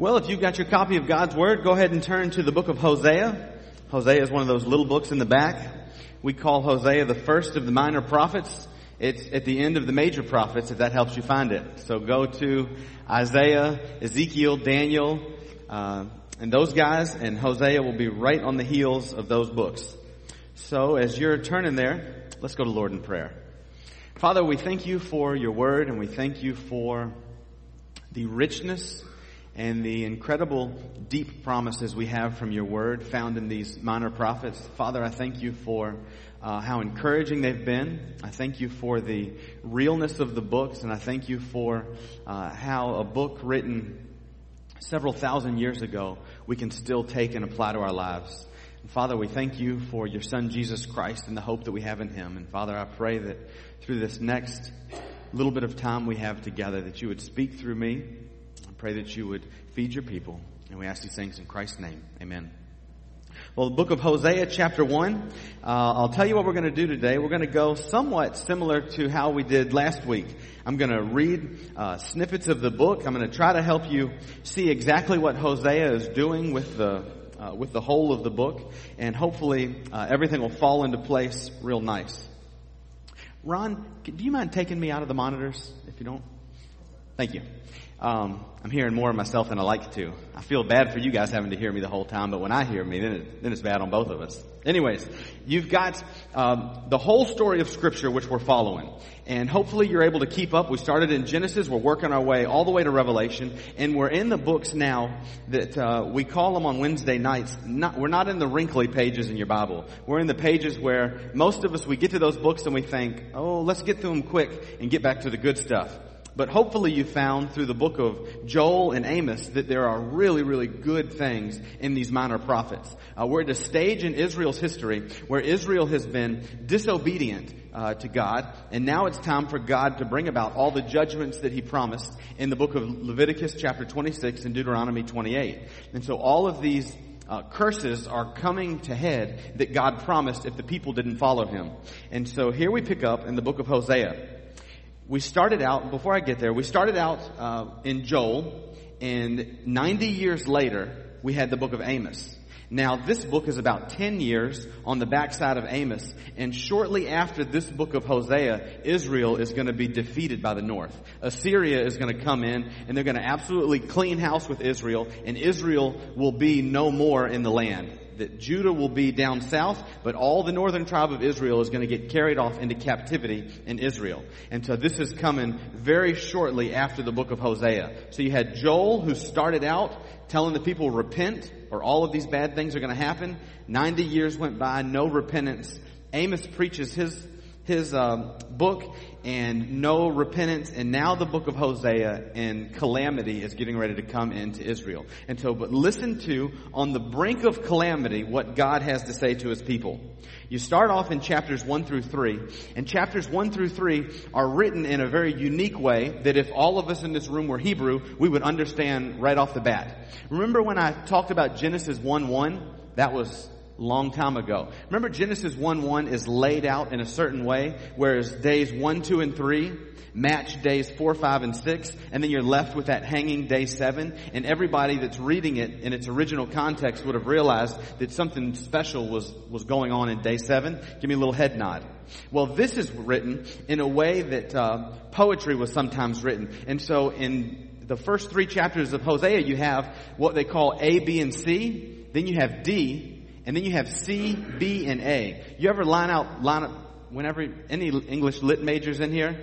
Well, if you've got your copy of God's Word, go ahead and turn to the book of Hosea. Hosea is one of those little books in the back. We call Hosea the first of the minor prophets. It's at the end of the major prophets, if that helps you find it. So go to Isaiah, Ezekiel, Daniel, uh, and those guys, and Hosea will be right on the heels of those books. So as you're turning there, let's go to Lord in prayer. Father, we thank you for your word, and we thank you for the richness and the incredible deep promises we have from your word found in these minor prophets. Father, I thank you for uh, how encouraging they've been. I thank you for the realness of the books, and I thank you for uh, how a book written several thousand years ago we can still take and apply to our lives. And Father, we thank you for your Son Jesus Christ and the hope that we have in Him. And Father, I pray that through this next little bit of time we have together, that you would speak through me. Pray that you would feed your people. And we ask these things in Christ's name. Amen. Well, the book of Hosea, chapter 1. Uh, I'll tell you what we're going to do today. We're going to go somewhat similar to how we did last week. I'm going to read uh, snippets of the book. I'm going to try to help you see exactly what Hosea is doing with the uh, with the whole of the book, and hopefully uh, everything will fall into place real nice. Ron, do you mind taking me out of the monitors if you don't? Thank you. Um, I'm hearing more of myself than I like to. I feel bad for you guys having to hear me the whole time, but when I hear me, then, it, then it's bad on both of us. Anyways, you've got um, the whole story of Scripture which we're following, and hopefully you're able to keep up. We started in Genesis, we're working our way all the way to Revelation, and we're in the books now that uh, we call them on Wednesday nights. Not, we're not in the wrinkly pages in your Bible. We're in the pages where most of us we get to those books and we think, "Oh, let's get through them quick and get back to the good stuff." But hopefully you found through the book of Joel and Amos that there are really, really good things in these minor prophets. Uh, we're at a stage in Israel's history where Israel has been disobedient uh, to God, and now it's time for God to bring about all the judgments that He promised in the book of Leviticus chapter 26 and Deuteronomy 28. And so all of these uh, curses are coming to head that God promised if the people didn't follow Him. And so here we pick up in the book of Hosea we started out, before I get there, we started out uh, in Joel, and 90 years later, we had the book of Amos. Now, this book is about 10 years on the backside of Amos, and shortly after this book of Hosea, Israel is going to be defeated by the north. Assyria is going to come in, and they're going to absolutely clean house with Israel, and Israel will be no more in the land that Judah will be down south, but all the northern tribe of Israel is going to get carried off into captivity in Israel. And so this is coming very shortly after the book of Hosea. So you had Joel who started out telling the people repent or all of these bad things are going to happen. 90 years went by, no repentance. Amos preaches his his um, book and no repentance and now the book of hosea and calamity is getting ready to come into israel. And so but listen to on the brink of calamity what god has to say to his people. You start off in chapters 1 through 3 and chapters 1 through 3 are written in a very unique way that if all of us in this room were hebrew we would understand right off the bat. Remember when i talked about genesis 1 1 that was long time ago. Remember Genesis 1-1 is laid out in a certain way, whereas days 1, 2, and 3 match days 4, 5, and 6, and then you're left with that hanging day 7, and everybody that's reading it in its original context would have realized that something special was, was going on in day 7. Give me a little head nod. Well, this is written in a way that uh, poetry was sometimes written. And so in the first three chapters of Hosea, you have what they call A, B, and C. Then you have D, and then you have C, B, and A. You ever line out, line up, whenever, any English lit majors in here?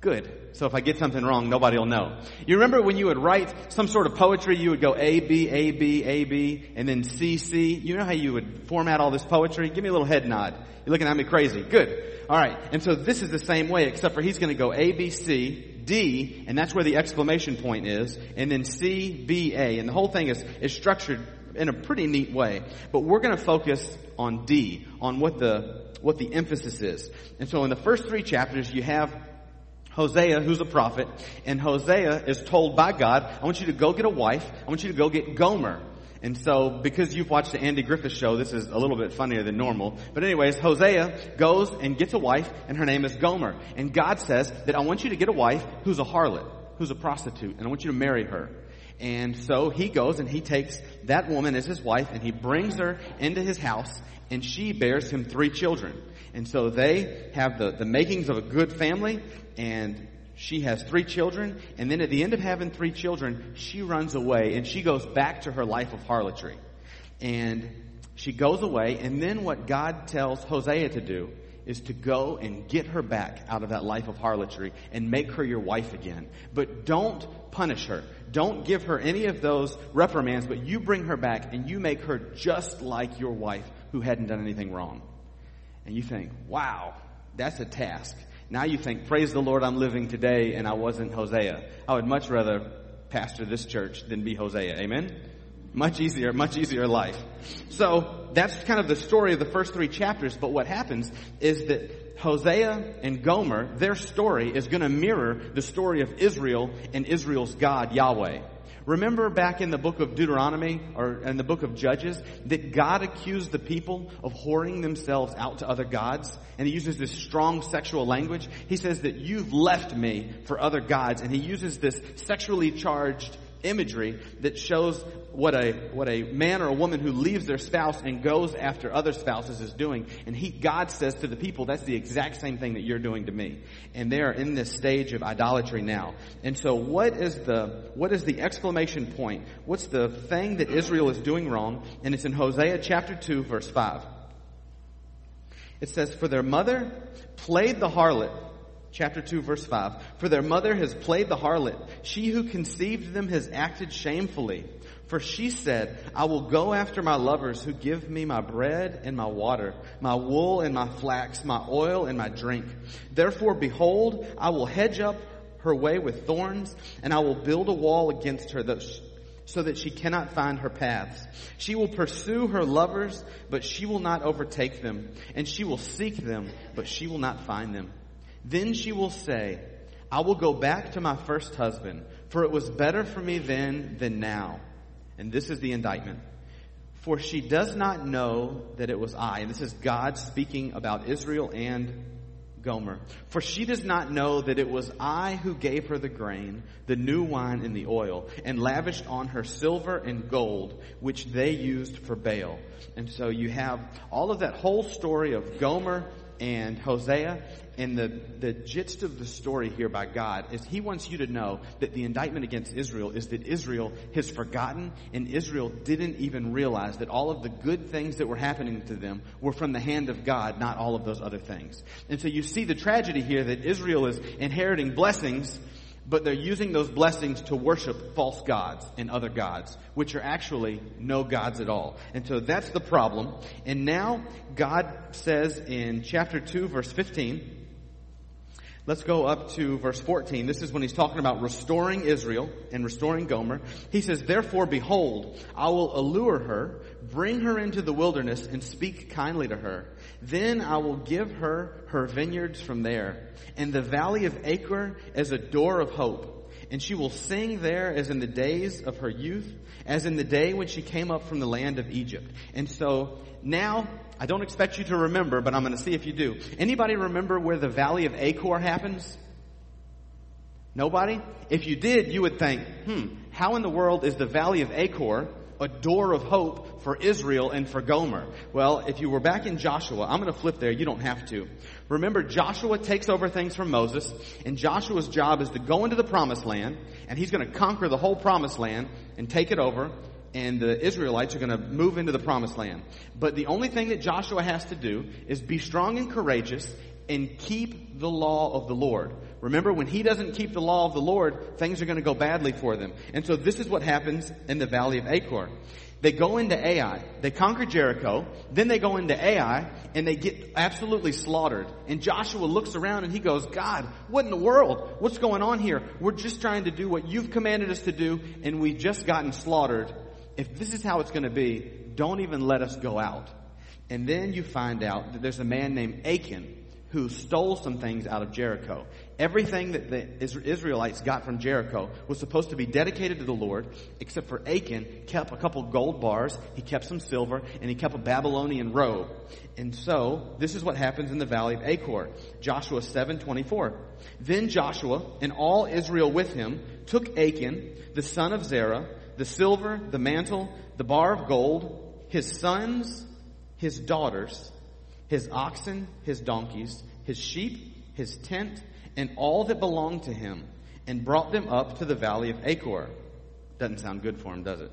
Good. So if I get something wrong, nobody will know. You remember when you would write some sort of poetry, you would go A, B, A, B, A, B, and then C, C. You know how you would format all this poetry? Give me a little head nod. You're looking at me crazy. Good. Alright. And so this is the same way, except for he's gonna go A, B, C, D, and that's where the exclamation point is, and then C, B, A. And the whole thing is, is structured in a pretty neat way. But we're going to focus on D, on what the, what the emphasis is. And so in the first three chapters, you have Hosea, who's a prophet, and Hosea is told by God, I want you to go get a wife. I want you to go get Gomer. And so, because you've watched the Andy Griffith show, this is a little bit funnier than normal. But anyways, Hosea goes and gets a wife, and her name is Gomer. And God says that I want you to get a wife who's a harlot, who's a prostitute, and I want you to marry her. And so he goes and he takes that woman as his wife and he brings her into his house and she bears him three children. And so they have the, the makings of a good family and she has three children. And then at the end of having three children, she runs away and she goes back to her life of harlotry. And she goes away and then what God tells Hosea to do is to go and get her back out of that life of harlotry and make her your wife again. But don't punish her. Don't give her any of those reprimands, but you bring her back and you make her just like your wife who hadn't done anything wrong. And you think, wow, that's a task. Now you think, praise the Lord, I'm living today and I wasn't Hosea. I would much rather pastor this church than be Hosea. Amen? Much easier, much easier life. So that's kind of the story of the first three chapters, but what happens is that Hosea and Gomer, their story is going to mirror the story of Israel and Israel's God, Yahweh. Remember back in the book of Deuteronomy or in the book of Judges that God accused the people of whoring themselves out to other gods? And he uses this strong sexual language. He says that you've left me for other gods. And he uses this sexually charged imagery that shows what a what a man or a woman who leaves their spouse and goes after other spouses is doing and he God says to the people that's the exact same thing that you're doing to me and they are in this stage of idolatry now and so what is the what is the exclamation point what's the thing that Israel is doing wrong and it's in Hosea chapter 2 verse 5 it says for their mother played the harlot Chapter 2 verse 5. For their mother has played the harlot. She who conceived them has acted shamefully. For she said, I will go after my lovers who give me my bread and my water, my wool and my flax, my oil and my drink. Therefore behold, I will hedge up her way with thorns and I will build a wall against her so that she cannot find her paths. She will pursue her lovers, but she will not overtake them. And she will seek them, but she will not find them. Then she will say, I will go back to my first husband, for it was better for me then than now. And this is the indictment. For she does not know that it was I. And this is God speaking about Israel and Gomer. For she does not know that it was I who gave her the grain, the new wine and the oil, and lavished on her silver and gold, which they used for Baal. And so you have all of that whole story of Gomer and Hosea. And the, the gist of the story here by God is he wants you to know that the indictment against Israel is that Israel has forgotten and Israel didn't even realize that all of the good things that were happening to them were from the hand of God, not all of those other things. And so you see the tragedy here that Israel is inheriting blessings but they're using those blessings to worship false gods and other gods, which are actually no gods at all. And so that's the problem. And now God says in chapter 2 verse 15, Let's go up to verse 14. This is when he's talking about restoring Israel and restoring Gomer. He says, Therefore, behold, I will allure her, bring her into the wilderness, and speak kindly to her. Then I will give her her vineyards from there, and the valley of Achor as a door of hope. And she will sing there as in the days of her youth, as in the day when she came up from the land of Egypt. And so now I don't expect you to remember, but I'm going to see if you do. Anybody remember where the Valley of Achor happens? Nobody? If you did, you would think, hmm, how in the world is the Valley of Achor a door of hope for Israel and for Gomer? Well, if you were back in Joshua, I'm going to flip there. You don't have to. Remember, Joshua takes over things from Moses, and Joshua's job is to go into the promised land, and he's going to conquer the whole promised land and take it over and the Israelites are going to move into the promised land. But the only thing that Joshua has to do is be strong and courageous and keep the law of the Lord. Remember, when he doesn't keep the law of the Lord, things are going to go badly for them. And so this is what happens in the valley of Achor. They go into Ai. They conquer Jericho. Then they go into Ai and they get absolutely slaughtered. And Joshua looks around and he goes, God, what in the world? What's going on here? We're just trying to do what you've commanded us to do and we've just gotten slaughtered if this is how it's going to be, don't even let us go out. And then you find out that there's a man named Achan who stole some things out of Jericho. Everything that the Israelites got from Jericho was supposed to be dedicated to the Lord, except for Achan kept a couple gold bars, he kept some silver, and he kept a Babylonian robe. And so, this is what happens in the valley of Achor. Joshua 7:24. Then Joshua and all Israel with him took Achan, the son of Zerah, the silver, the mantle, the bar of gold, his sons, his daughters, his oxen, his donkeys, his sheep, his tent, and all that belonged to him, and brought them up to the valley of Achor. Doesn't sound good for him, does it?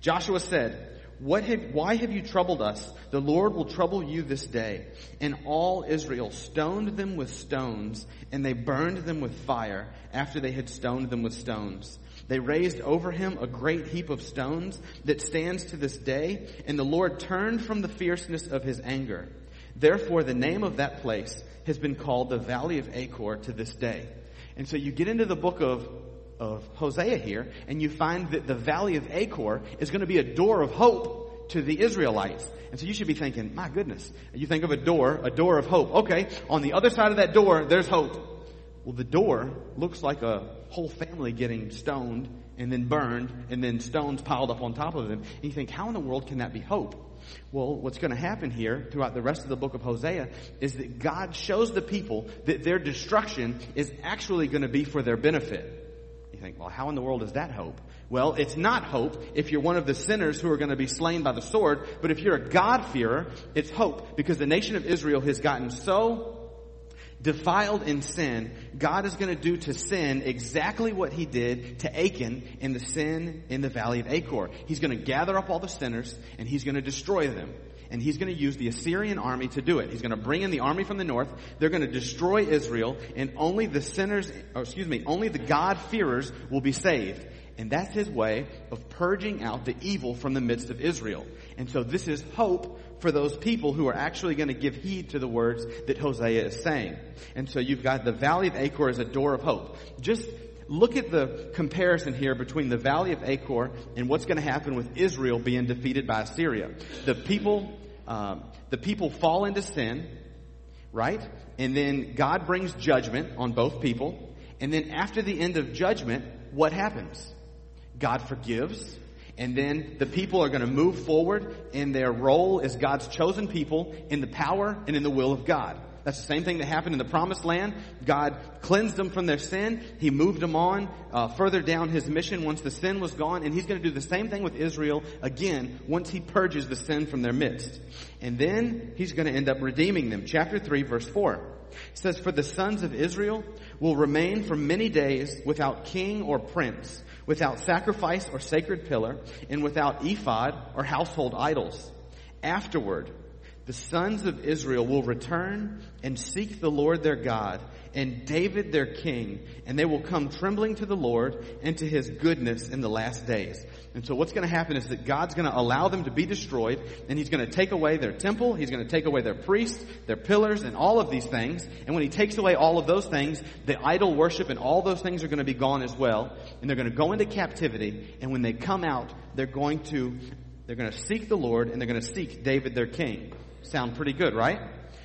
Joshua said, what have, why have you troubled us? The Lord will trouble you this day. And all Israel stoned them with stones, and they burned them with fire after they had stoned them with stones. They raised over him a great heap of stones that stands to this day, and the Lord turned from the fierceness of his anger. Therefore, the name of that place has been called the Valley of Achor to this day. And so you get into the book of, of Hosea here, and you find that the Valley of Achor is going to be a door of hope to the Israelites. And so you should be thinking, my goodness, you think of a door, a door of hope. Okay, on the other side of that door, there's hope. Well, the door looks like a whole family getting stoned and then burned and then stones piled up on top of them. And you think, how in the world can that be hope? Well, what's going to happen here throughout the rest of the book of Hosea is that God shows the people that their destruction is actually going to be for their benefit. You think, well, how in the world is that hope? Well, it's not hope if you're one of the sinners who are going to be slain by the sword, but if you're a God-fearer, it's hope because the nation of Israel has gotten so defiled in sin, God is going to do to sin exactly what he did to Achan in the sin in the valley of Achor. He's going to gather up all the sinners and he's going to destroy them. And he's going to use the Assyrian army to do it. He's going to bring in the army from the north. They're going to destroy Israel and only the sinners, or excuse me, only the God-fearers will be saved. And that's his way of purging out the evil from the midst of Israel. And so this is hope for those people who are actually going to give heed to the words that Hosea is saying. And so you've got the valley of Achor as a door of hope. Just look at the comparison here between the valley of Achor and what's going to happen with Israel being defeated by Assyria. The people, um, the people fall into sin, right? And then God brings judgment on both people. And then after the end of judgment, what happens? God forgives. And then the people are going to move forward in their role as God's chosen people in the power and in the will of God. That's the same thing that happened in the promised land. God cleansed them from their sin. He moved them on uh, further down his mission once the sin was gone. And he's going to do the same thing with Israel again once he purges the sin from their midst. And then he's going to end up redeeming them. Chapter 3 verse 4 It says, For the sons of Israel will remain for many days without king or prince without sacrifice or sacred pillar, and without ephod or household idols. Afterward, the sons of Israel will return and seek the Lord their God and David their king, and they will come trembling to the Lord and to his goodness in the last days. And so what's going to happen is that God's going to allow them to be destroyed, and he's going to take away their temple, he's going to take away their priests, their pillars, and all of these things. And when he takes away all of those things, the idol worship and all those things are going to be gone as well. And they're going to go into captivity, and when they come out, they're going to, they're going to seek the Lord, and they're going to seek David their king. Sound pretty good, right?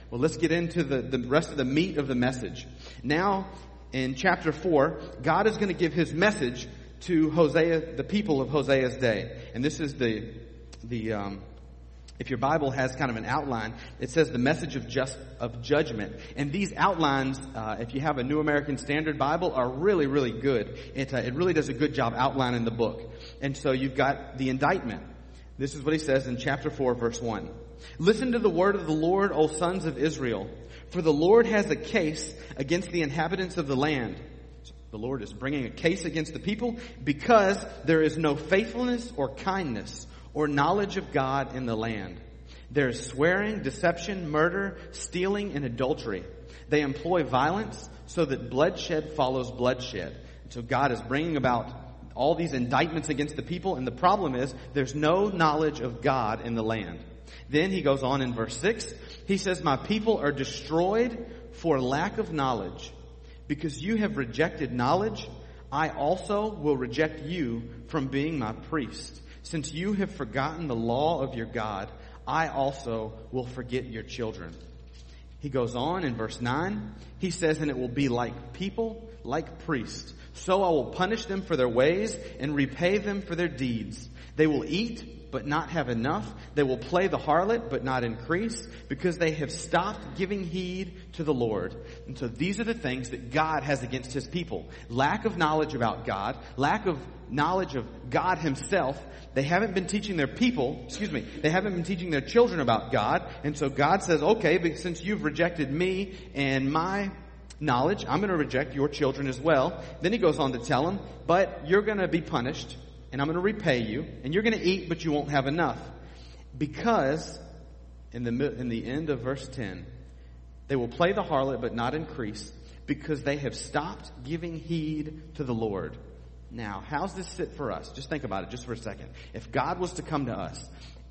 Well, let's get into the, the rest of the meat of the message. Now, in chapter 4, God is going to give his message to Hosea, the people of Hosea's day. And this is the, the, um, if your Bible has kind of an outline, it says the message of just of judgment. And these outlines, uh, if you have a New American Standard Bible, are really really good. It uh, it really does a good job outlining the book. And so you've got the indictment. This is what he says in chapter four, verse one. Listen to the word of the Lord, O sons of Israel. For the Lord has a case against the inhabitants of the land. The Lord is bringing a case against the people because there is no faithfulness or kindness or knowledge of God in the land. There is swearing, deception, murder, stealing, and adultery. They employ violence so that bloodshed follows bloodshed. So God is bringing about all these indictments against the people, and the problem is there's no knowledge of God in the land. Then he goes on in verse 6. He says, My people are destroyed for lack of knowledge. Because you have rejected knowledge, I also will reject you from being my priest. Since you have forgotten the law of your God, I also will forget your children. He goes on in verse 9. He says, And it will be like people, like priests. So I will punish them for their ways and repay them for their deeds. They will eat but not have enough. They will play the harlot, but not increase, because they have stopped giving heed to the Lord. And so these are the things that God has against His people. Lack of knowledge about God, lack of knowledge of God Himself. They haven't been teaching their people, excuse me, they haven't been teaching their children about God. And so God says, okay, but since you've rejected me and my knowledge, I'm going to reject your children as well. Then he goes on to tell them, but you're going to be punished and I'm going to repay you, and you're going to eat, but you won't have enough. Because, in the, in the end of verse 10, they will play the harlot, but not increase, because they have stopped giving heed to the Lord. Now, how's this sit for us? Just think about it just for a second. If God was to come to us,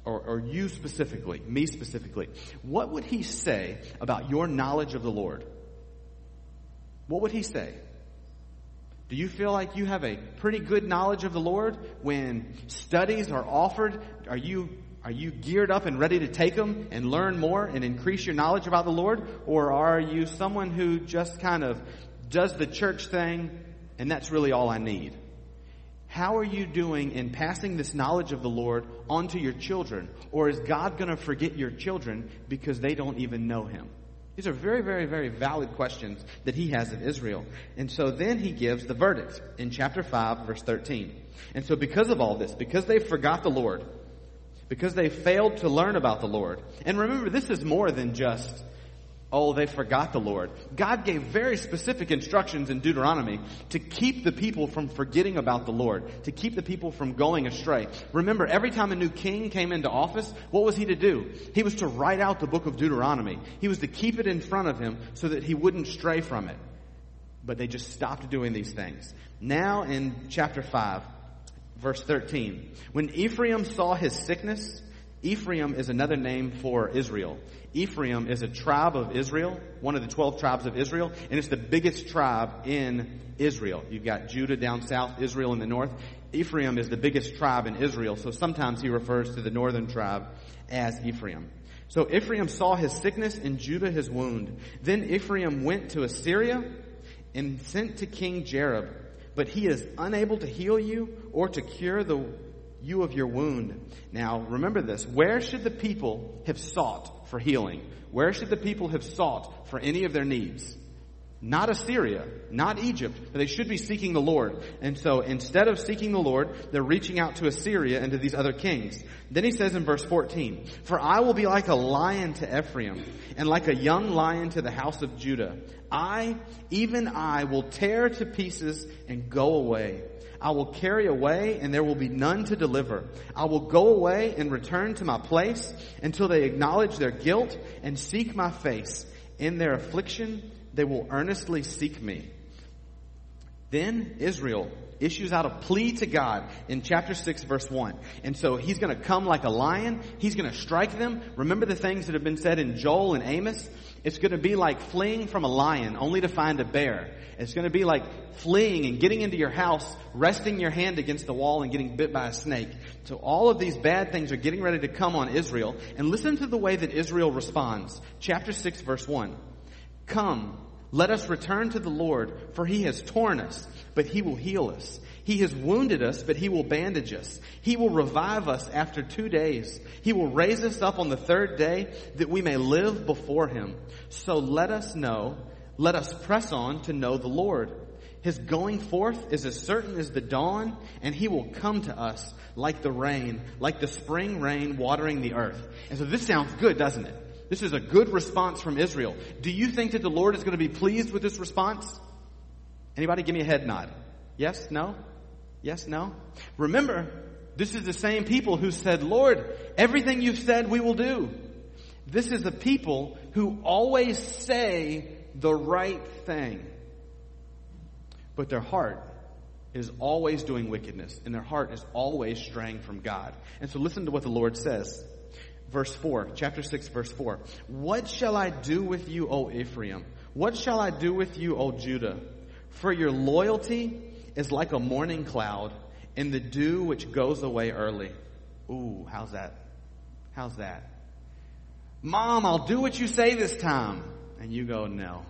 or, or you specifically, me specifically, what would he say about your knowledge of the Lord? What would he say? Do you feel like you have a pretty good knowledge of the Lord when studies are offered? Are you are you geared up and ready to take them and learn more and increase your knowledge about the Lord? Or are you someone who just kind of does the church thing and that's really all I need? How are you doing in passing this knowledge of the Lord onto your children? Or is God going to forget your children because they don't even know Him? These are very, very, very valid questions that he has of Israel. And so then he gives the verdict in chapter 5, verse 13. And so because of all this, because they forgot the Lord, because they failed to learn about the Lord, and remember, this is more than just Oh, they forgot the Lord. God gave very specific instructions in Deuteronomy to keep the people from forgetting about the Lord, to keep the people from going astray. Remember, every time a new king came into office, what was he to do? He was to write out the book of Deuteronomy. He was to keep it in front of him so that he wouldn't stray from it. But they just stopped doing these things. Now in chapter 5, verse 13, when Ephraim saw his sickness, Ephraim is another name for Israel. Ephraim is a tribe of Israel, one of the 12 tribes of Israel, and it's the biggest tribe in Israel. You've got Judah down south, Israel in the north. Ephraim is the biggest tribe in Israel, so sometimes he refers to the northern tribe as Ephraim. So Ephraim saw his sickness and Judah his wound. Then Ephraim went to Assyria and sent to King Jareb, but he is unable to heal you or to cure the you of your wound. Now, remember this. Where should the people have sought for healing? Where should the people have sought for any of their needs? Not Assyria, not Egypt, but they should be seeking the Lord. And so instead of seeking the Lord, they're reaching out to Assyria and to these other kings. Then he says in verse 14, For I will be like a lion to Ephraim, and like a young lion to the house of Judah. I, even I, will tear to pieces and go away. I will carry away and there will be none to deliver. I will go away and return to my place until they acknowledge their guilt and seek my face. In their affliction, they will earnestly seek me. Then Israel issues out a plea to God in chapter 6 verse 1. And so he's to come like a lion. He's to strike them. Remember the things that have been said in Joel and Amos? It's going to be like fleeing from a lion only to find a bear. It's going to be like fleeing and getting into your house, resting your hand against the wall and getting bit by a snake. So all of these bad things are getting ready to come on Israel. And listen to the way that Israel responds. Chapter 6 verse 1. Come, let us return to the Lord, for he has torn us, but he will heal us. He has wounded us, but he will bandage us. He will revive us after two days. He will raise us up on the third day that we may live before him. So let us know, let us press on to know the Lord. His going forth is as certain as the dawn, and he will come to us like the rain, like the spring rain watering the earth. And so this sounds good, doesn't it? This is a good response from Israel. Do you think that the Lord is going to be pleased with this response? Anybody give me a head nod? Yes? No? Yes? No? Remember, this is the same people who said, Lord, everything you've said we will do. This is the people who always say the right thing. But their heart is always doing wickedness and their heart is always straying from God. And so listen to what the Lord says verse 4, chapter 6, verse 4. What shall I do with you, O Ephraim? What shall I do with you, O Judah? For your loyalty is like a morning cloud and the dew which goes away early. Ooh, how's that? How's that? Mom, I'll do what you say this time. And you go, no,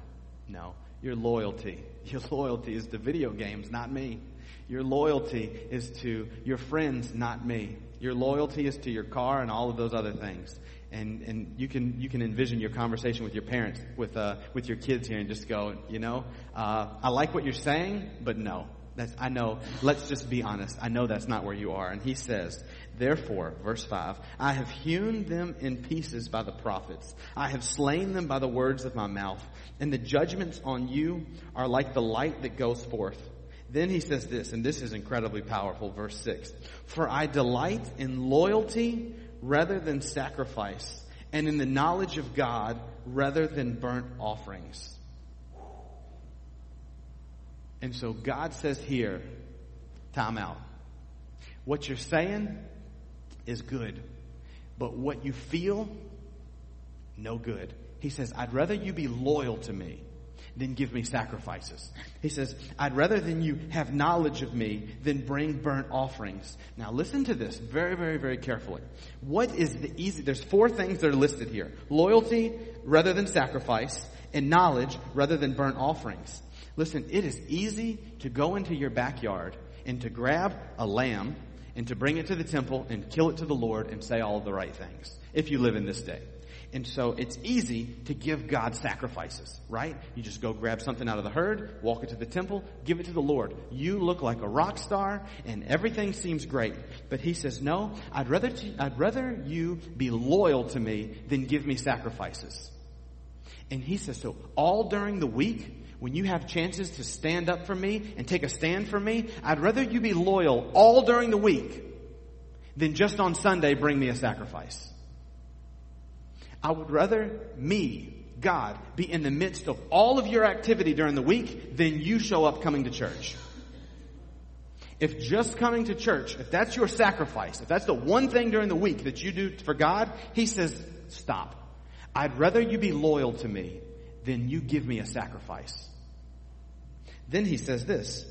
no. Your loyalty. Your loyalty is to video games, not me. Your loyalty is to your friends, not me. Your loyalty is to your car and all of those other things. And, and you can, you can envision your conversation with your parents, with, uh, with your kids here and just go, you know, uh, I like what you're saying, but no. That's, I know, let's just be honest. I know that's not where you are. And he says, therefore, verse 5, I have hewn them in pieces by the prophets. I have slain them by the words of my mouth. And the judgments on you are like the light that goes forth. Then he says this, and this is incredibly powerful, verse 6. For I delight in loyalty rather than sacrifice, and in the knowledge of God rather than burnt offerings. And so God says here, time out. What you're saying is good, but what you feel, no good. He says, I'd rather you be loyal to me than give me sacrifices. He says, I'd rather than you have knowledge of me than bring burnt offerings. Now listen to this very, very, very carefully. What is the easy, there's four things that are listed here. Loyalty rather than sacrifice and knowledge rather than burnt offerings. Listen, it is easy to go into your backyard and to grab a lamb and to bring it to the temple and kill it to the Lord and say all the right things if you live in this day. And so it's easy to give God sacrifices, right? You just go grab something out of the herd, walk it to the temple, give it to the Lord. You look like a rock star and everything seems great. But he says, no, I'd rather, t- I'd rather you be loyal to me than give me sacrifices. And he says, so all during the week, when you have chances to stand up for me and take a stand for me, I'd rather you be loyal all during the week than just on Sunday bring me a sacrifice. I would rather me, God, be in the midst of all of your activity during the week than you show up coming to church. If just coming to church, if that's your sacrifice, if that's the one thing during the week that you do for God, He says, stop. I'd rather you be loyal to me than you give me a sacrifice. Then He says this,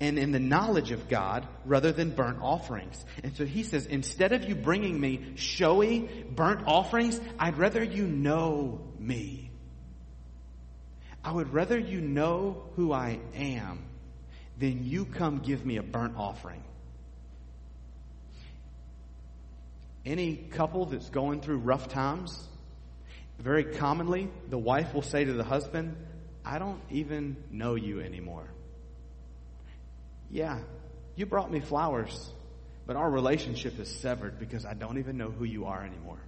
and in the knowledge of God rather than burnt offerings. And so he says, instead of you bringing me showy burnt offerings, I'd rather you know me. I would rather you know who I am than you come give me a burnt offering. Any couple that's going through rough times, very commonly the wife will say to the husband, I don't even know you anymore. Yeah, you brought me flowers, but our relationship is severed because I don't even know who you are anymore.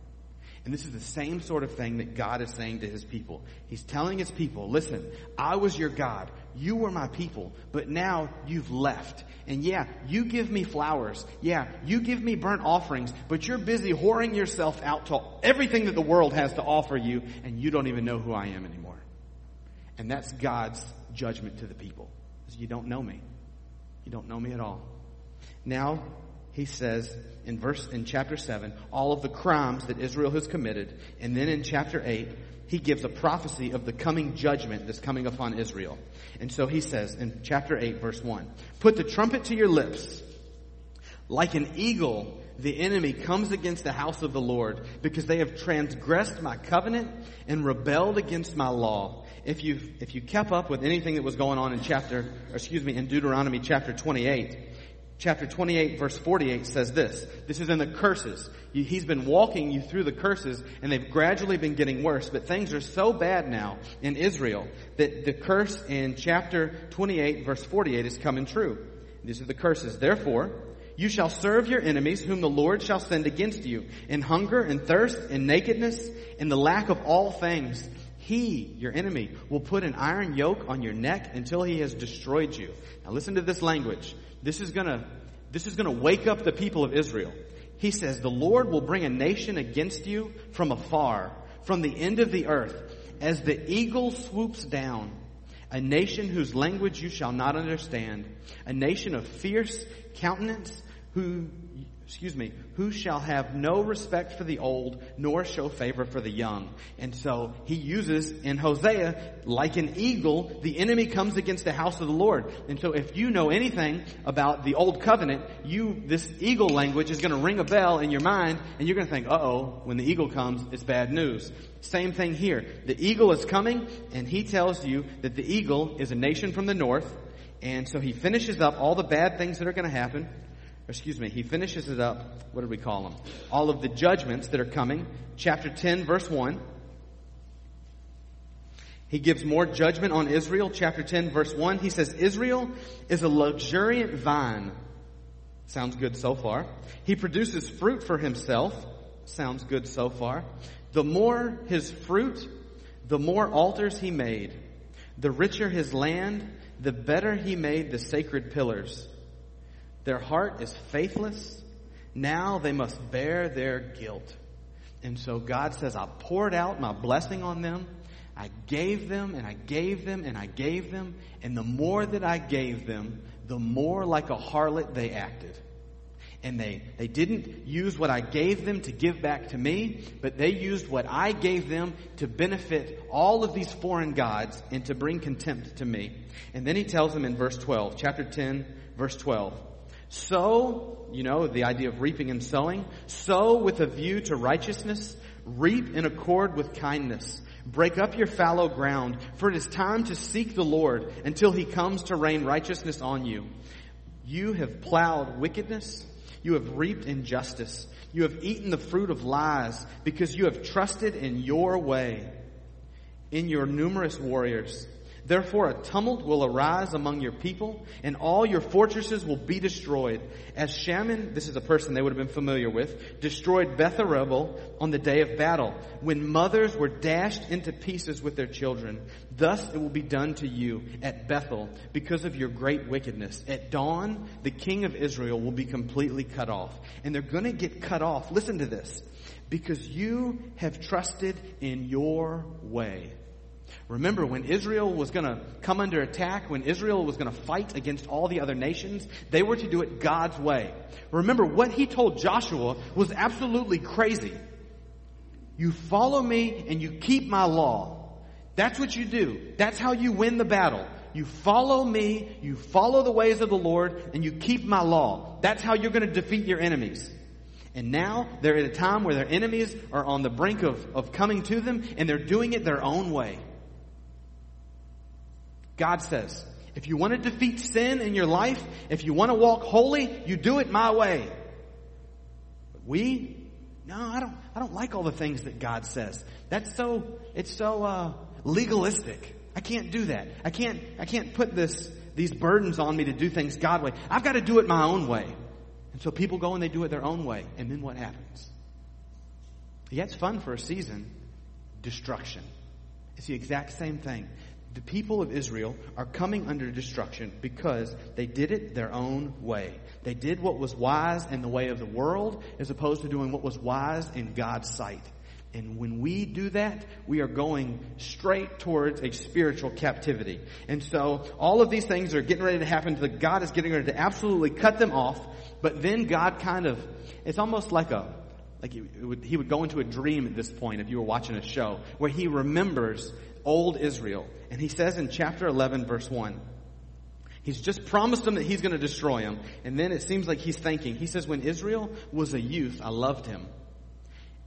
And this is the same sort of thing that God is saying to his people. He's telling his people, listen, I was your God. You were my people, but now you've left. And yeah, you give me flowers. Yeah, you give me burnt offerings, but you're busy whoring yourself out to everything that the world has to offer you, and you don't even know who I am anymore. And that's God's judgment to the people. You don't know me. You don't know me at all. Now, he says in verse, in chapter 7, all of the crimes that Israel has committed. And then in chapter 8, he gives a prophecy of the coming judgment that's coming upon Israel. And so he says in chapter 8, verse 1, Put the trumpet to your lips. Like an eagle, the enemy comes against the house of the Lord because they have transgressed my covenant and rebelled against my law if you if you kept up with anything that was going on in chapter, excuse me, in Deuteronomy chapter 28, chapter 28 verse 48 says this. This is in the curses. He's been walking you through the curses and they've gradually been getting worse, but things are so bad now in Israel that the curse in chapter 28 verse 48 is coming true. These are the curses. Therefore, you shall serve your enemies whom the Lord shall send against you in hunger and thirst and nakedness and the lack of all things he, your enemy, will put an iron yoke on your neck until he has destroyed you. Now listen to this language. This is gonna, this is gonna wake up the people of Israel. He says, the Lord will bring a nation against you from afar, from the end of the earth, as the eagle swoops down. A nation whose language you shall not understand. A nation of fierce countenance who excuse me, who shall have no respect for the old, nor show favor for the young. And so he uses in Hosea, like an eagle, the enemy comes against the house of the Lord. And so if you know anything about the old covenant, you, this eagle language is going to ring a bell in your mind, and you're going to think, uh-oh, when the eagle comes, it's bad news. Same thing here. The eagle is coming, and he tells you that the eagle is a nation from the north, and so he finishes up all the bad things that are going to happen excuse me, he finishes it up. What do we call them? All of the judgments that are coming. Chapter 10, verse 1. He gives more judgment on Israel. Chapter 10, verse 1. He says, Israel is a luxuriant vine. Sounds good so far. He produces fruit for himself. Sounds good so far. The more his fruit, the more altars he made. The richer his land, the better he made the sacred pillars. Their heart is faithless. Now they must bear their guilt. And so God says, I poured out my blessing on them. I gave them and I gave them and I gave them. And the more that I gave them, the more like a harlot they acted. And they, they didn't use what I gave them to give back to me, but they used what I gave them to benefit all of these foreign gods and to bring contempt to me. And then he tells them in verse 12, chapter 10, verse 12, Sow, you know, the idea of reaping and sowing. Sow with a view to righteousness. Reap in accord with kindness. Break up your fallow ground, for it is time to seek the Lord until he comes to rain righteousness on you. You have plowed wickedness. You have reaped injustice. You have eaten the fruit of lies because you have trusted in your way, in your numerous warriors. Therefore a tumult will arise among your people, and all your fortresses will be destroyed. As Shalman, this is a person they would have been familiar with, destroyed Beth on the day of battle, when mothers were dashed into pieces with their children. Thus it will be done to you at Bethel because of your great wickedness. At dawn, the king of Israel will be completely cut off. And they're gonna get cut off. Listen to this. Because you have trusted in your way Remember, when Israel was going to come under attack, when Israel was going to fight against all the other nations, they were to do it God's way. Remember, what he told Joshua was absolutely crazy. You follow me and you keep my law. That's what you do. That's how you win the battle. You follow me, you follow the ways of the Lord, and you keep my law. That's how you're going to defeat your enemies. And now they're at a time where their enemies are on the brink of, of coming to them, and they're doing it their own way. God says, if you want to defeat sin in your life, if you want to walk holy, you do it my way. But we, no, I don't, I don't like all the things that God says. That's so, it's so, uh, legalistic. I can't do that. I can't, I can't put this, these burdens on me to do things God way. I've got to do it my own way. And so people go and they do it their own way. And then what happens? Yeah, it's fun for a season. Destruction. It's the exact same thing the people of Israel are coming under destruction because they did it their own way. They did what was wise in the way of the world as opposed to doing what was wise in God's sight. And when we do that, we are going straight towards a spiritual captivity. And so all of these things are getting ready to happen. To the, God is getting ready to absolutely cut them off. But then God kind of, it's almost like a, like he would, he would go into a dream at this point if you were watching a show where he remembers old Israel. And he says in chapter 11 verse 1, He's just promised them that he's going to destroy them. And then it seems like he's thinking. He says, when Israel was a youth, I loved him.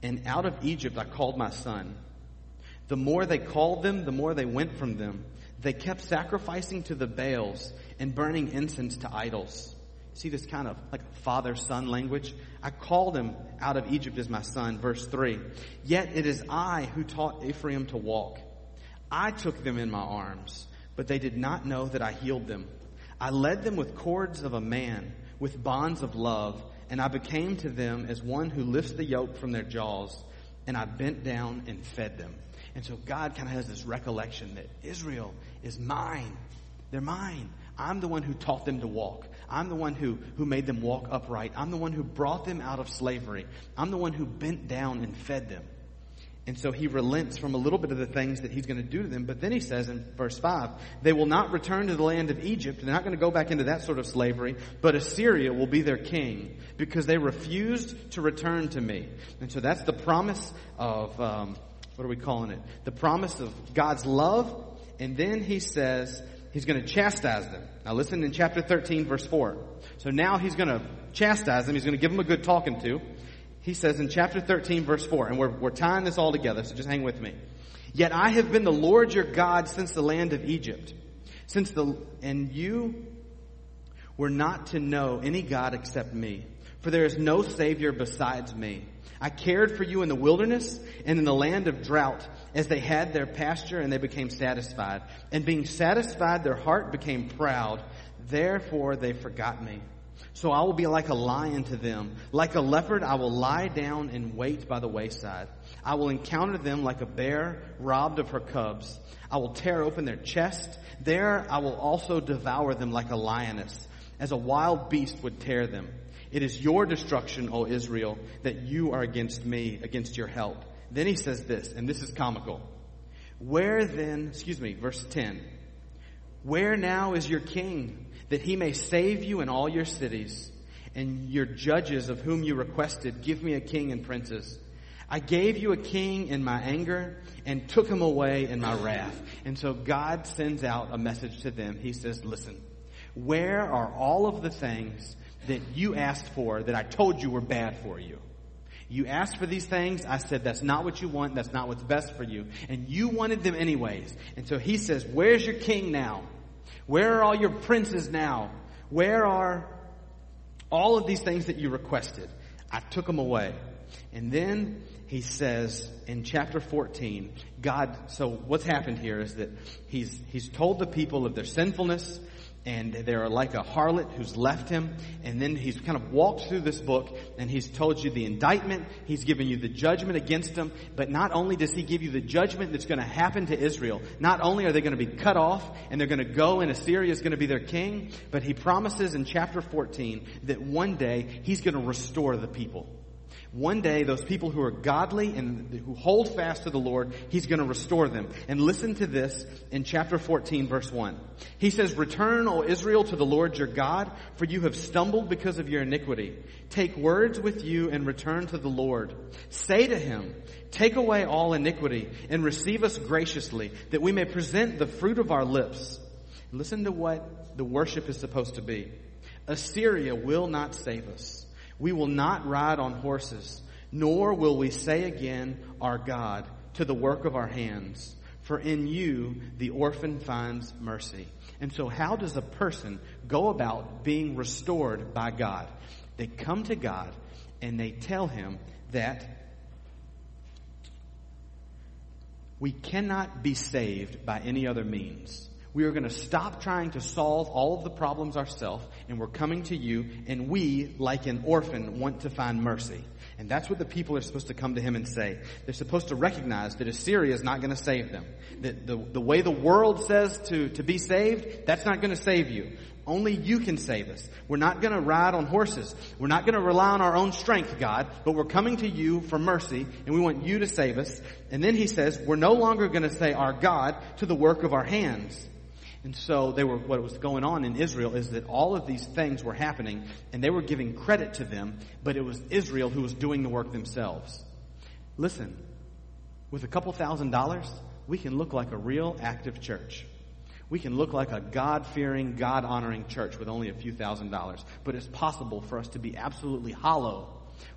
And out of Egypt I called my son. The more they called them, the more they went from them. They kept sacrificing to the Baals and burning incense to idols. See this kind of like father-son language? I called him out of Egypt as my son. Verse 3. Yet it is I who taught Ephraim to walk I took them in my arms, but they did not know that I healed them. I led them with cords of a man, with bonds of love, and I became to them as one who lifts the yoke from their jaws, and I bent down and fed them. And so God kind of has this recollection that Israel is mine. They're mine. I'm the one who taught them to walk. I'm the one who, who made them walk upright. I'm the one who brought them out of slavery. I'm the one who bent down and fed them. And so he relents from a little bit of the things that he's going to do to them. But then he says in verse 5, they will not return to the land of Egypt. They're not going to go back into that sort of slavery, but Assyria will be their king because they refused to return to me. And so that's the promise of, um, what are we calling it? The promise of God's love. And then he says he's going to chastise them. Now listen in chapter 13 verse 4. So now he's going to chastise them. He's going to give them a good talking to he says in chapter 13 verse 4, and we're, we're tying this all together, so just hang with me. Yet I have been the Lord your God since the land of Egypt. Since the, and you were not to know any God except me. For there is no Savior besides me. I cared for you in the wilderness and in the land of drought as they had their pasture and they became satisfied. And being satisfied, their heart became proud. Therefore they forgot me. So I will be like a lion to them. Like a leopard, I will lie down and wait by the wayside. I will encounter them like a bear robbed of her cubs. I will tear open their chest. There I will also devour them like a lioness, as a wild beast would tear them. It is your destruction, O Israel, that you are against me, against your help. Then he says this, and this is comical. Where then, excuse me, verse 10. Where now is your king? That he may save you in all your cities, and your judges of whom you requested, give me a king and princes. I gave you a king in my anger and took him away in my wrath. And so God sends out a message to them. He says, listen, where are all of the things that you asked for that I told you were bad for you? You asked for these things. I said, that's not what you want. That's not what's best for you. And you wanted them anyways. And so he says, where's your king now? Where are all your princes now? Where are all of these things that you requested? I took them away. And then he says in chapter 14, God, so what's happened here is that he's, he's told the people of their sinfulness, and they're like a harlot who's left him. And then he's kind of walked through this book and he's told you the indictment. He's given you the judgment against them. But not only does he give you the judgment that's going to happen to Israel, not only are they going to be cut off and they're going to go and Assyria is going to be their king, but he promises in chapter 14 that one day he's going to restore the people. One day, those people who are godly and who hold fast to the Lord, He's going to restore them. And listen to this in chapter 14 verse 1. He says, Return, O Israel, to the Lord your God, for you have stumbled because of your iniquity. Take words with you and return to the Lord. Say to Him, Take away all iniquity and receive us graciously, that we may present the fruit of our lips. Listen to what the worship is supposed to be. Assyria will not save us. We will not ride on horses, nor will we say again, our God, to the work of our hands. For in you the orphan finds mercy. And so how does a person go about being restored by God? They come to God and they tell him that we cannot be saved by any other means. We are going to stop trying to solve all of the problems ourselves, and we're coming to you, and we, like an orphan, want to find mercy. And that's what the people are supposed to come to him and say. They're supposed to recognize that Assyria is not going to save them. That the, the way the world says to, to be saved, that's not going to save you. Only you can save us. We're not going to ride on horses. We're not going to rely on our own strength, God, but we're coming to you for mercy, and we want you to save us. And then he says, we're no longer going to say our God to the work of our hands. And so they were, what was going on in Israel is that all of these things were happening and they were giving credit to them, but it was Israel who was doing the work themselves. Listen, with a couple thousand dollars, we can look like a real active church. We can look like a God-fearing, God-honoring church with only a few thousand dollars. But it's possible for us to be absolutely hollow.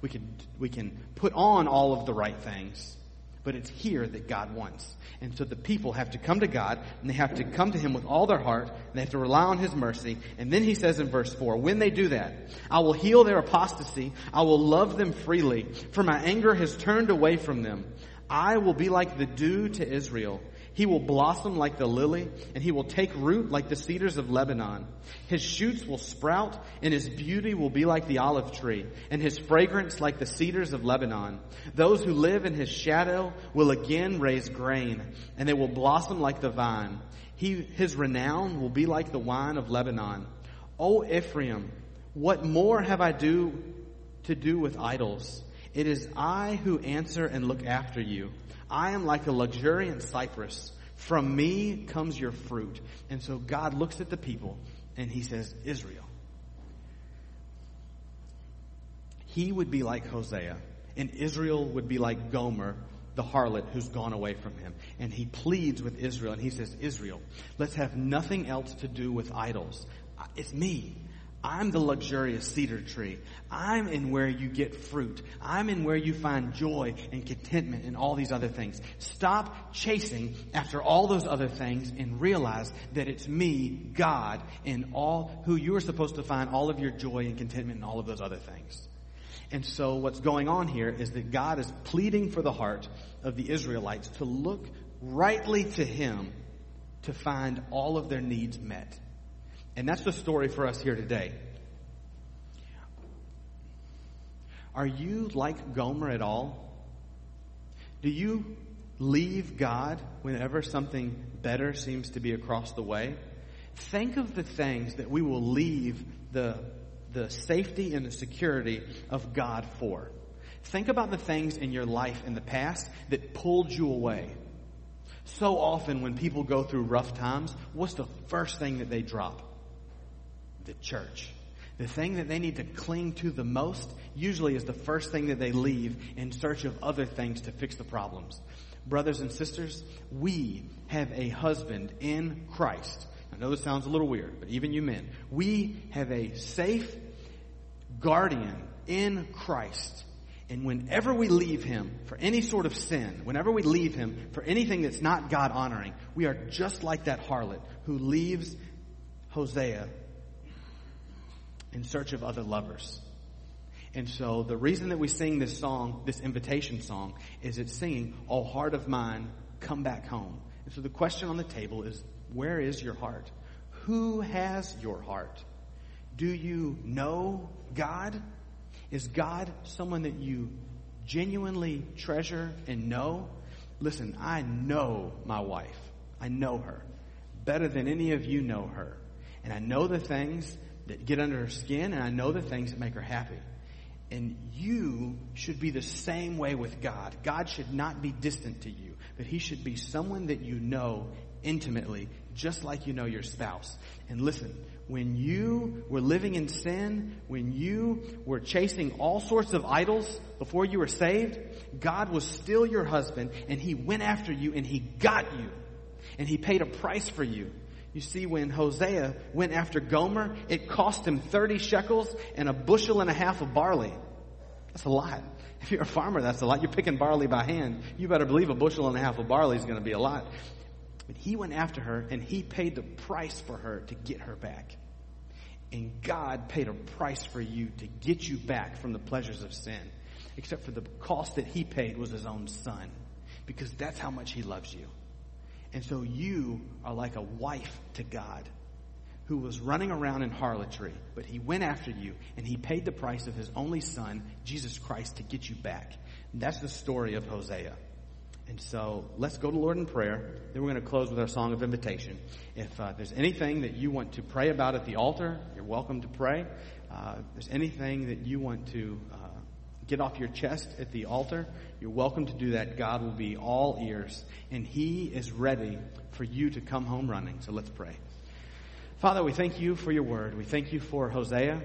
We can, we can put on all of the right things, but it's here that God wants. And so the people have to come to God and they have to come to Him with all their heart and they have to rely on His mercy. And then He says in verse 4, when they do that, I will heal their apostasy. I will love them freely for my anger has turned away from them. I will be like the dew to Israel he will blossom like the lily, and he will take root like the cedars of Lebanon. His shoots will sprout, and his beauty will be like the olive tree, and his fragrance like the cedars of Lebanon. Those who live in his shadow will again raise grain, and they will blossom like the vine. He, his renown will be like the wine of Lebanon. O Ephraim, what more have I do to do with idols? It is I who answer and look after you. I am like a luxuriant cypress. From me comes your fruit. And so God looks at the people and he says, Israel. He would be like Hosea, and Israel would be like Gomer, the harlot who's gone away from him. And he pleads with Israel and he says, Israel, let's have nothing else to do with idols. It's me. I'm the luxurious cedar tree. I'm in where you get fruit. I'm in where you find joy and contentment and all these other things. Stop chasing after all those other things and realize that it's me, God, in all who you are supposed to find all of your joy and contentment and all of those other things. And so what's going on here is that God is pleading for the heart of the Israelites to look rightly to Him to find all of their needs met. And that's the story for us here today. Are you like Gomer at all? Do you leave God whenever something better seems to be across the way? Think of the things that we will leave the the safety and the security of God for. Think about the things in your life in the past that pulled you away. So often when people go through rough times, what's the first thing that they drop? The church. The thing that they need to cling to the most usually is the first thing that they leave in search of other things to fix the problems. Brothers and sisters, we have a husband in Christ I know this sounds a little weird, but even you men, we have a safe guardian in Christ. And whenever we leave him for any sort of sin, whenever we leave him for anything that's not God honoring, we are just like that harlot who leaves Hosea in search of other lovers. And so the reason that we sing this song, this invitation song, is it's singing, Oh heart of mine, come back home. And so the question on the table is, where is your heart? Who has your heart? Do you know God? Is God someone that you genuinely treasure and know? Listen, I know my wife. I know her better than any of you know her. And I know the things that get under her skin and I know the things that make her happy. And you should be the same way with God. God should not be distant to you, but He should be someone that you know intimately, just like you know your spouse. And listen, when you were living in sin, when you were chasing all sorts of idols before you were saved, God was still your husband and he went after you and he got you. And he paid a price for you. You see, when Hosea went after Gomer, it cost him 30 shekels and a bushel and a half of barley. That's a lot. If you're a farmer, that's a lot. You're picking barley by hand. You better believe a bushel and a half of barley is going to be a lot. But he went after her and he paid the price for her to get her back. And God paid a price for you to get you back from the pleasures of sin. Except for the cost that he paid was his own son. Because that's how much he loves you. And so you are like a wife to God who was running around in harlotry, but he went after you and he paid the price of his only son, Jesus Christ, to get you back. And that's the story of Hosea. And so let's go to Lord in prayer. Then we're going to close with our song of invitation. If uh, there's anything that you want to pray about at the altar, you're welcome to pray. Uh, if there's anything that you want to uh, get off your chest at the altar, you're welcome to do that. God will be all ears, and He is ready for you to come home running. So let's pray. Father, we thank you for your word. We thank you for Hosea.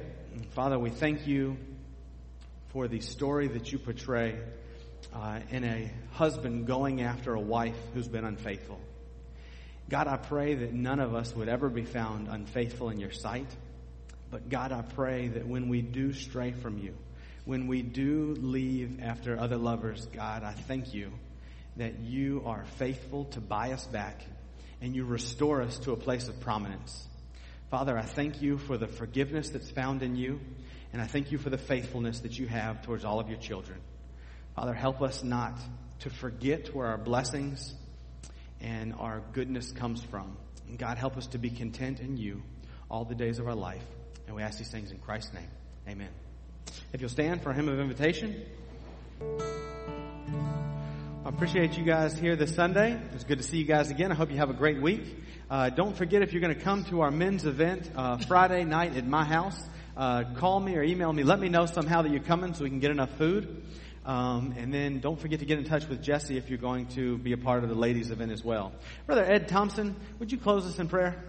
Father, we thank you for the story that you portray uh, in a husband going after a wife who's been unfaithful. God, I pray that none of us would ever be found unfaithful in your sight. But God, I pray that when we do stray from you, when we do leave after other lovers, God, I thank you that you are faithful to buy us back and you restore us to a place of prominence. Father, I thank you for the forgiveness that's found in you, and I thank you for the faithfulness that you have towards all of your children. Father, help us not to forget where our blessings and our goodness comes from. And God, help us to be content in you all the days of our life. And we ask these things in Christ's name. Amen. If you'll stand for a hymn of invitation. I appreciate you guys here this Sunday. It's good to see you guys again. I hope you have a great week. Uh, don't forget if you're going to come to our men's event uh, Friday night at my house, uh, call me or email me. Let me know somehow that you're coming so we can get enough food. Um, and then don't forget to get in touch with Jesse if you're going to be a part of the ladies event as well. Brother Ed Thompson, would you close us in prayer?